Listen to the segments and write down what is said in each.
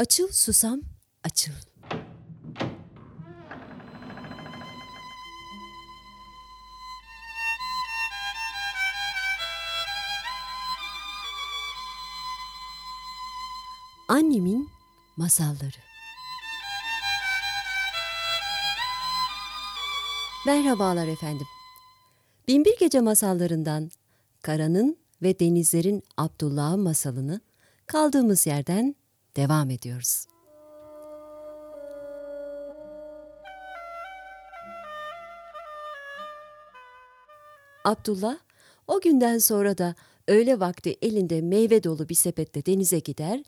Açıl susam, açıl. Annemin masalları. Merhabalar efendim. Binbir Gece masallarından Karanın ve Denizlerin Abdullah'ı masalını kaldığımız yerden devam ediyoruz. Abdullah o günden sonra da öğle vakti elinde meyve dolu bir sepetle denize gider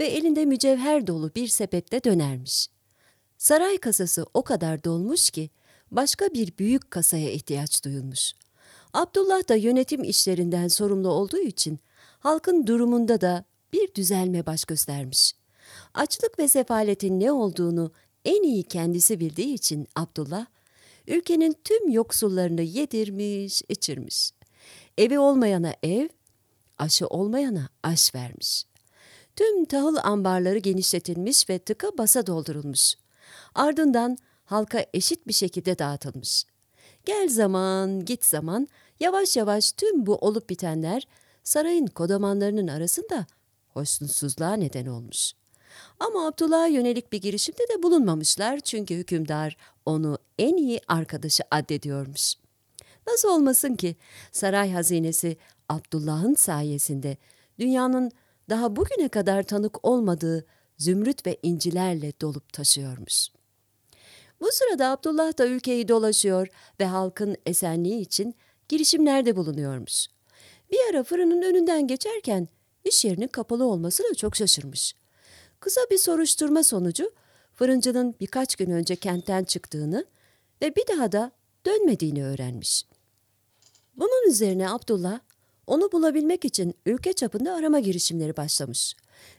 ve elinde mücevher dolu bir sepetle dönermiş. Saray kasası o kadar dolmuş ki başka bir büyük kasaya ihtiyaç duyulmuş. Abdullah da yönetim işlerinden sorumlu olduğu için halkın durumunda da bir düzelme baş göstermiş. Açlık ve sefaletin ne olduğunu en iyi kendisi bildiği için Abdullah, ülkenin tüm yoksullarını yedirmiş, içirmiş. Evi olmayana ev, aşı olmayana aş vermiş. Tüm tahıl ambarları genişletilmiş ve tıka basa doldurulmuş. Ardından halka eşit bir şekilde dağıtılmış. Gel zaman, git zaman, yavaş yavaş tüm bu olup bitenler sarayın kodamanlarının arasında hoşnutsuzluğa neden olmuş. Ama Abdullah'a yönelik bir girişimde de bulunmamışlar çünkü hükümdar onu en iyi arkadaşı addediyormuş. Nasıl olmasın ki saray hazinesi Abdullah'ın sayesinde dünyanın daha bugüne kadar tanık olmadığı zümrüt ve incilerle dolup taşıyormuş. Bu sırada Abdullah da ülkeyi dolaşıyor ve halkın esenliği için girişimlerde bulunuyormuş. Bir ara fırının önünden geçerken iş yerinin kapalı olmasına çok şaşırmış. Kısa bir soruşturma sonucu fırıncının birkaç gün önce kentten çıktığını ve bir daha da dönmediğini öğrenmiş. Bunun üzerine Abdullah onu bulabilmek için ülke çapında arama girişimleri başlamış.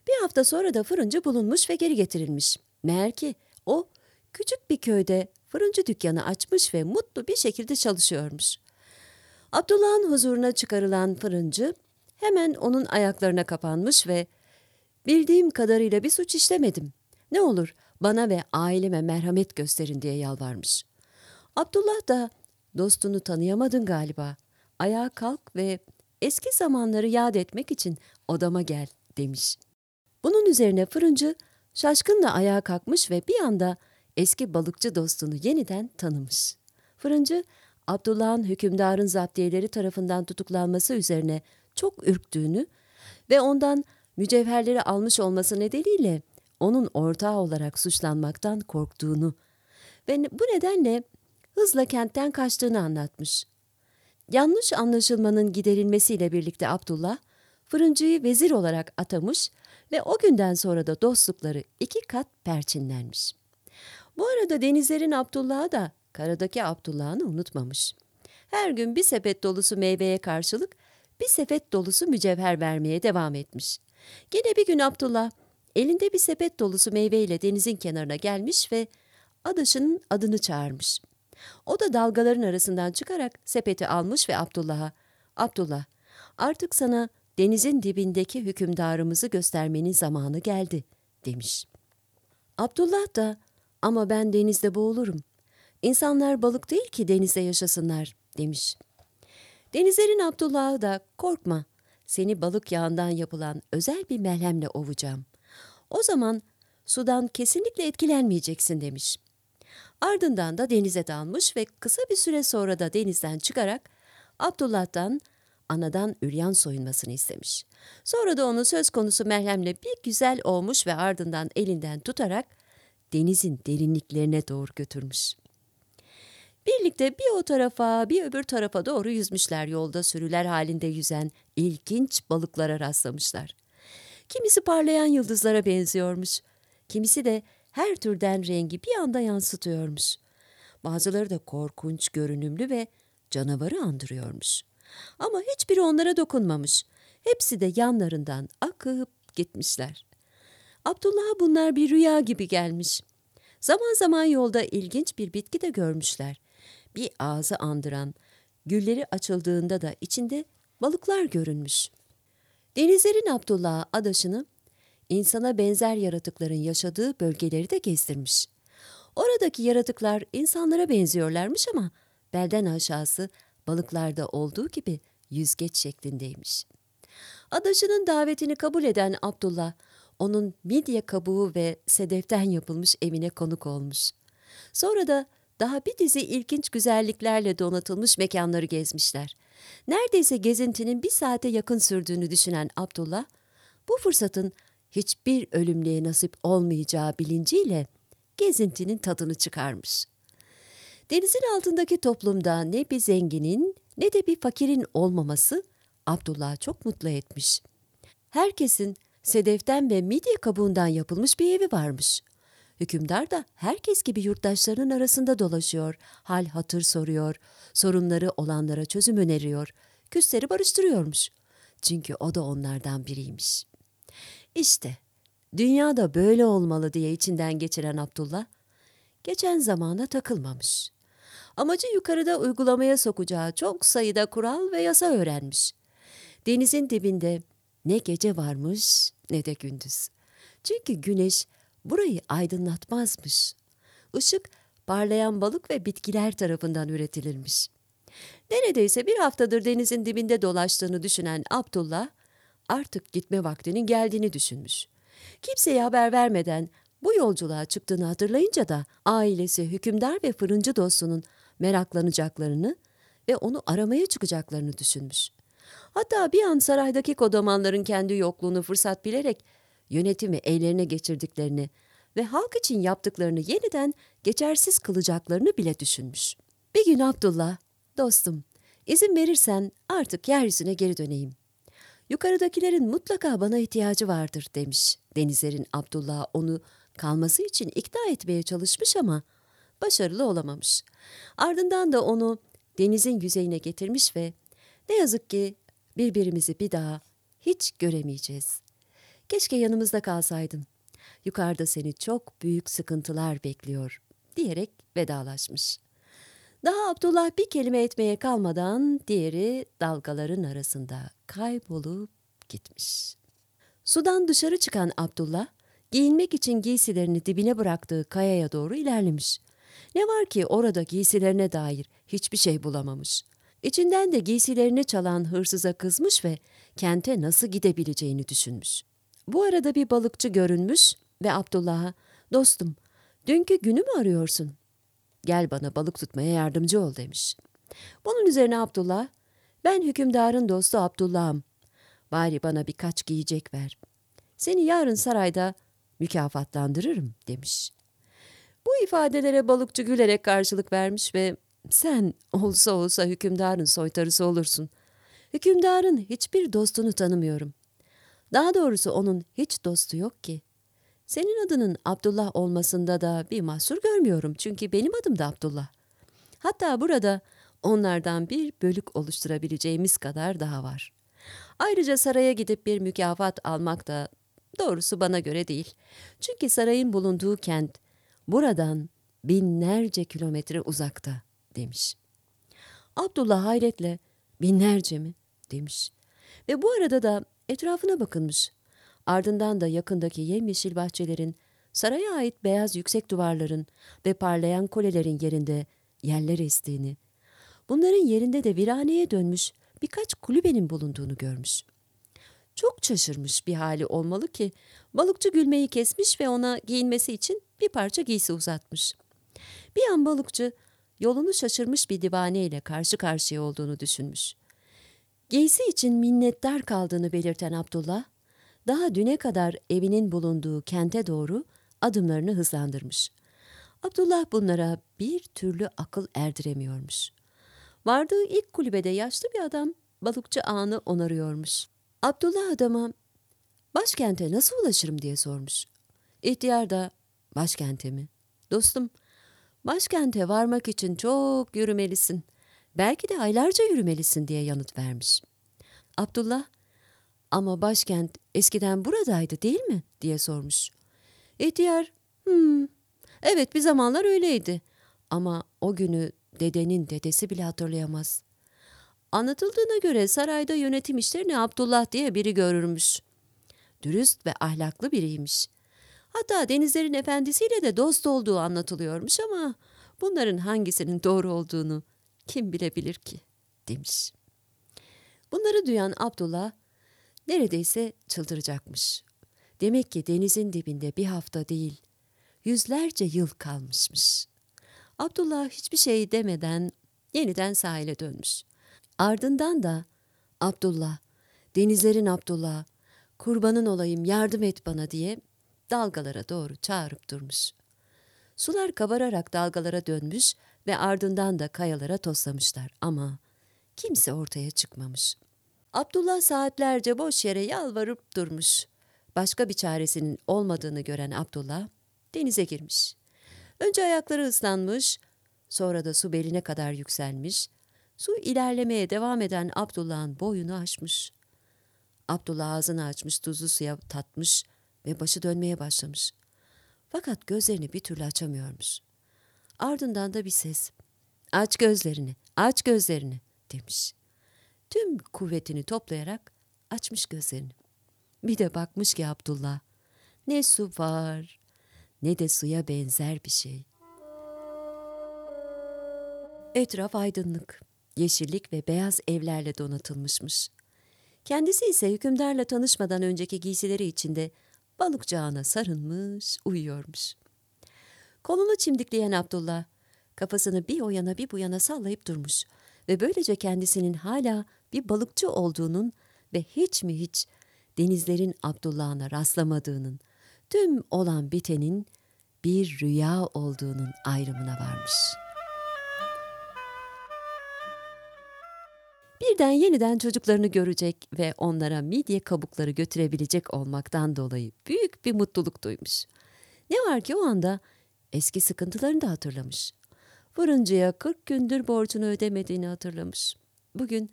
Bir hafta sonra da fırıncı bulunmuş ve geri getirilmiş. Meğer ki o küçük bir köyde fırıncı dükkanı açmış ve mutlu bir şekilde çalışıyormuş. Abdullah'ın huzuruna çıkarılan fırıncı hemen onun ayaklarına kapanmış ve bildiğim kadarıyla bir suç işlemedim. Ne olur bana ve aileme merhamet gösterin diye yalvarmış. Abdullah da dostunu tanıyamadın galiba. Ayağa kalk ve eski zamanları yad etmek için odama gel demiş. Bunun üzerine fırıncı şaşkınla ayağa kalkmış ve bir anda eski balıkçı dostunu yeniden tanımış. Fırıncı, Abdullah'ın hükümdarın zaptiyeleri tarafından tutuklanması üzerine çok ürktüğünü ve ondan mücevherleri almış olması nedeniyle onun ortağı olarak suçlanmaktan korktuğunu ve bu nedenle hızla kentten kaçtığını anlatmış. Yanlış anlaşılmanın giderilmesiyle birlikte Abdullah, fırıncıyı vezir olarak atamış ve o günden sonra da dostlukları iki kat perçinlenmiş. Bu arada denizlerin Abdullah'ı da karadaki Abdullah'ını unutmamış. Her gün bir sepet dolusu meyveye karşılık bir sepet dolusu mücevher vermeye devam etmiş. Gene bir gün Abdullah elinde bir sepet dolusu meyveyle denizin kenarına gelmiş ve adaşının adını çağırmış. O da dalgaların arasından çıkarak sepeti almış ve Abdullah'a, Abdullah, artık sana denizin dibindeki hükümdarımızı göstermenin zamanı geldi, demiş. Abdullah da, ama ben denizde boğulurum. İnsanlar balık değil ki denizde yaşasınlar, demiş. Denizlerin Abdullah'ı da, korkma, seni balık yağından yapılan özel bir melhemle ovacağım. O zaman sudan kesinlikle etkilenmeyeceksin demiş. Ardından da denize dalmış ve kısa bir süre sonra da denizden çıkarak Abdullah'tan anadan üryan soyunmasını istemiş. Sonra da onu söz konusu merhemle bir güzel olmuş ve ardından elinden tutarak denizin derinliklerine doğru götürmüş. Birlikte bir o tarafa bir öbür tarafa doğru yüzmüşler yolda sürüler halinde yüzen ilginç balıklara rastlamışlar. Kimisi parlayan yıldızlara benziyormuş. Kimisi de her türden rengi bir anda yansıtıyormuş. Bazıları da korkunç görünümlü ve canavarı andırıyormuş. Ama hiçbiri onlara dokunmamış. Hepsi de yanlarından akıp gitmişler. Abdullah'a bunlar bir rüya gibi gelmiş. Zaman zaman yolda ilginç bir bitki de görmüşler. Bir ağzı andıran, gülleri açıldığında da içinde balıklar görünmüş. Denizlerin Abdullah'a adaşını insana benzer yaratıkların yaşadığı bölgeleri de gezdirmiş. Oradaki yaratıklar insanlara benziyorlarmış ama belden aşağısı balıklarda olduğu gibi yüzgeç şeklindeymiş. Adaşının davetini kabul eden Abdullah, onun midye kabuğu ve sedeften yapılmış evine konuk olmuş. Sonra da daha bir dizi ilginç güzelliklerle donatılmış mekanları gezmişler. Neredeyse gezintinin bir saate yakın sürdüğünü düşünen Abdullah, bu fırsatın hiçbir ölümlüğe nasip olmayacağı bilinciyle gezintinin tadını çıkarmış. Denizin altındaki toplumda ne bir zenginin ne de bir fakirin olmaması Abdullah'ı çok mutlu etmiş. Herkesin sedeften ve midye kabuğundan yapılmış bir evi varmış. Hükümdar da herkes gibi yurttaşlarının arasında dolaşıyor, hal hatır soruyor, sorunları olanlara çözüm öneriyor, küsleri barıştırıyormuş. Çünkü o da onlardan biriymiş. İşte dünya da böyle olmalı diye içinden geçiren Abdullah, geçen zamana takılmamış. Amacı yukarıda uygulamaya sokacağı çok sayıda kural ve yasa öğrenmiş. Denizin dibinde ne gece varmış ne de gündüz. Çünkü güneş burayı aydınlatmazmış. Işık parlayan balık ve bitkiler tarafından üretilirmiş. Neredeyse bir haftadır denizin dibinde dolaştığını düşünen Abdullah, artık gitme vaktinin geldiğini düşünmüş. Kimseye haber vermeden bu yolculuğa çıktığını hatırlayınca da ailesi, hükümdar ve fırıncı dostunun meraklanacaklarını ve onu aramaya çıkacaklarını düşünmüş. Hatta bir an saraydaki kodamanların kendi yokluğunu fırsat bilerek yönetimi ellerine geçirdiklerini ve halk için yaptıklarını yeniden geçersiz kılacaklarını bile düşünmüş. Bir gün Abdullah, dostum, izin verirsen artık yeryüzüne geri döneyim. Yukarıdakilerin mutlaka bana ihtiyacı vardır demiş. Denizler'in Abdullah onu kalması için ikna etmeye çalışmış ama başarılı olamamış. Ardından da onu denizin yüzeyine getirmiş ve ne yazık ki birbirimizi bir daha hiç göremeyeceğiz. Keşke yanımızda kalsaydın. Yukarıda seni çok büyük sıkıntılar bekliyor diyerek vedalaşmış. Daha Abdullah bir kelime etmeye kalmadan diğeri dalgaların arasında kaybolup gitmiş. Sudan dışarı çıkan Abdullah, giyinmek için giysilerini dibine bıraktığı kayaya doğru ilerlemiş. Ne var ki orada giysilerine dair hiçbir şey bulamamış. İçinden de giysilerini çalan hırsıza kızmış ve kente nasıl gidebileceğini düşünmüş. Bu arada bir balıkçı görünmüş ve Abdullah'a ''Dostum, dünkü günü mü arıyorsun? Gel bana balık tutmaya yardımcı ol.'' demiş. Bunun üzerine Abdullah ''Ben hükümdarın dostu Abdullah'ım. Bari bana birkaç giyecek ver. Seni yarın sarayda mükafatlandırırım.'' demiş. Bu ifadelere balıkçı gülerek karşılık vermiş ve sen olsa olsa hükümdarın soytarısı olursun. Hükümdarın hiçbir dostunu tanımıyorum. Daha doğrusu onun hiç dostu yok ki. Senin adının Abdullah olmasında da bir mahsur görmüyorum çünkü benim adım da Abdullah. Hatta burada onlardan bir bölük oluşturabileceğimiz kadar daha var. Ayrıca saraya gidip bir mükafat almak da doğrusu bana göre değil. Çünkü sarayın bulunduğu kent buradan binlerce kilometre uzakta demiş. Abdullah hayretle binlerce mi demiş. Ve bu arada da etrafına bakınmış. Ardından da yakındaki yemyeşil bahçelerin, saraya ait beyaz yüksek duvarların ve parlayan kolelerin yerinde yerler estiğini, bunların yerinde de viraneye dönmüş birkaç kulübenin bulunduğunu görmüş. Çok şaşırmış bir hali olmalı ki balıkçı gülmeyi kesmiş ve ona giyinmesi için bir parça giysi uzatmış. Bir an balıkçı yolunu şaşırmış bir divane ile karşı karşıya olduğunu düşünmüş. Giysi için minnettar kaldığını belirten Abdullah, daha düne kadar evinin bulunduğu kente doğru adımlarını hızlandırmış. Abdullah bunlara bir türlü akıl erdiremiyormuş. Vardığı ilk kulübede yaşlı bir adam balıkçı ağını onarıyormuş. Abdullah adama başkente nasıl ulaşırım diye sormuş. İhtiyar da başkente mi? Dostum başkente varmak için çok yürümelisin. Belki de aylarca yürümelisin diye yanıt vermiş. Abdullah ama başkent eskiden buradaydı değil mi diye sormuş. İhtiyar hmm, evet bir zamanlar öyleydi ama o günü dedenin dedesi bile hatırlayamaz. Anlatıldığına göre sarayda yönetim işlerini Abdullah diye biri görürmüş. dürüst ve ahlaklı biriymiş. Hatta denizlerin efendisiyle de dost olduğu anlatılıyormuş ama bunların hangisinin doğru olduğunu kim bilebilir ki demiş. Bunları duyan Abdullah neredeyse çıldıracakmış. Demek ki denizin dibinde bir hafta değil, yüzlerce yıl kalmışmış. Abdullah hiçbir şey demeden yeniden sahile dönmüş. Ardından da Abdullah, denizlerin Abdullah, kurbanın olayım yardım et bana diye dalgalara doğru çağırıp durmuş. Sular kabararak dalgalara dönmüş ve ardından da kayalara toslamışlar ama kimse ortaya çıkmamış. Abdullah saatlerce boş yere yalvarıp durmuş. Başka bir çaresinin olmadığını gören Abdullah denize girmiş. Önce ayakları ıslanmış, sonra da su beline kadar yükselmiş. Su ilerlemeye devam eden Abdullah'ın boyunu aşmış. Abdullah ağzını açmış, tuzlu suya tatmış ve başı dönmeye başlamış. Fakat gözlerini bir türlü açamıyormuş. Ardından da bir ses. Aç gözlerini, aç gözlerini demiş. Tüm kuvvetini toplayarak açmış gözlerini. Bir de bakmış ki Abdullah, ne su var ne de suya benzer bir şey. Etraf aydınlık, yeşillik ve beyaz evlerle donatılmışmış. Kendisi ise hükümdarla tanışmadan önceki giysileri içinde balıkçağına sarılmış, uyuyormuş. Kolunu çimdikleyen Abdullah, kafasını bir o yana bir bu yana sallayıp durmuş ve böylece kendisinin hala bir balıkçı olduğunun ve hiç mi hiç denizlerin Abdullah'ına rastlamadığının, tüm olan bitenin bir rüya olduğunun ayrımına varmış. Birden yeniden çocuklarını görecek ve onlara midye kabukları götürebilecek olmaktan dolayı büyük bir mutluluk duymuş. Ne var ki o anda eski sıkıntılarını da hatırlamış. Fırıncıya 40 gündür borcunu ödemediğini hatırlamış. Bugün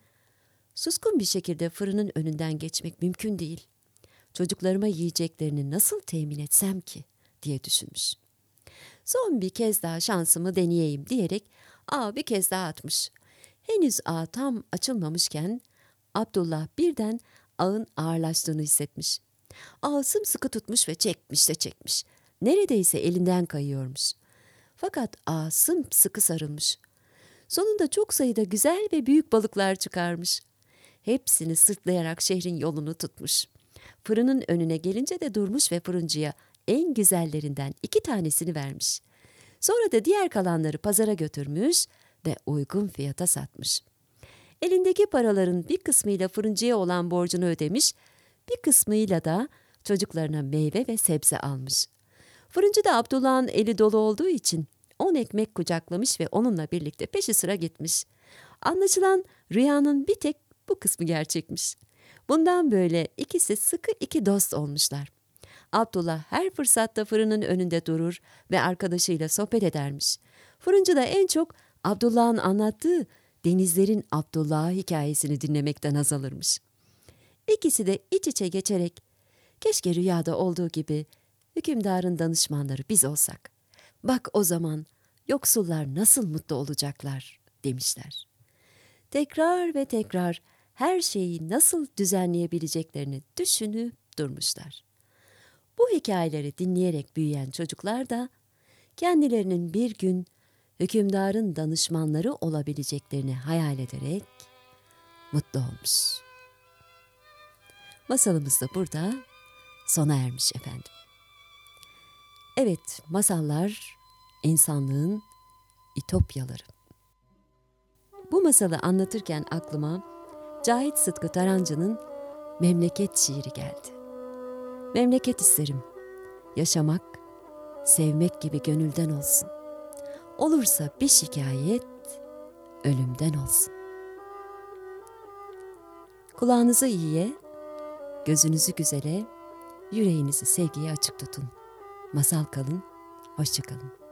suskun bir şekilde fırının önünden geçmek mümkün değil. Çocuklarıma yiyeceklerini nasıl temin etsem ki diye düşünmüş. Son bir kez daha şansımı deneyeyim diyerek ağ bir kez daha atmış. Henüz ağ tam açılmamışken Abdullah birden ağın ağırlaştığını hissetmiş. Ağı sımsıkı tutmuş ve çekmiş de çekmiş. Neredeyse elinden kayıyormuş. Fakat ağ sımsıkı sarılmış. Sonunda çok sayıda güzel ve büyük balıklar çıkarmış. Hepsini sırtlayarak şehrin yolunu tutmuş. Fırının önüne gelince de durmuş ve fırıncıya en güzellerinden iki tanesini vermiş. Sonra da diğer kalanları pazara götürmüş ve uygun fiyata satmış. Elindeki paraların bir kısmıyla fırıncıya olan borcunu ödemiş, bir kısmıyla da çocuklarına meyve ve sebze almış. Fırıncı da Abdullah'ın eli dolu olduğu için on ekmek kucaklamış ve onunla birlikte peşi sıra gitmiş. Anlaşılan rüyanın bir tek bu kısmı gerçekmiş. Bundan böyle ikisi sıkı iki dost olmuşlar. Abdullah her fırsatta fırının önünde durur ve arkadaşıyla sohbet edermiş. Fırıncı da en çok Abdullah'ın anlattığı denizlerin Abdullah hikayesini dinlemekten azalırmış. İkisi de iç içe geçerek keşke rüyada olduğu gibi hükümdarın danışmanları biz olsak. Bak o zaman yoksullar nasıl mutlu olacaklar demişler. Tekrar ve tekrar her şeyi nasıl düzenleyebileceklerini düşünüp durmuşlar. Bu hikayeleri dinleyerek büyüyen çocuklar da kendilerinin bir gün hükümdarın danışmanları olabileceklerini hayal ederek mutlu olmuş. Masalımız da burada sona ermiş efendim. Evet, masallar insanlığın itopyaları. Bu masalı anlatırken aklıma Cahit Sıtkı Tarancı'nın Memleket şiiri geldi. Memleket isterim. Yaşamak, sevmek gibi gönülden olsun. Olursa bir şikayet ölümden olsun. Kulağınızı iyiye, gözünüzü güzele, yüreğinizi sevgiye açık tutun. Masal kalın, hoşçakalın.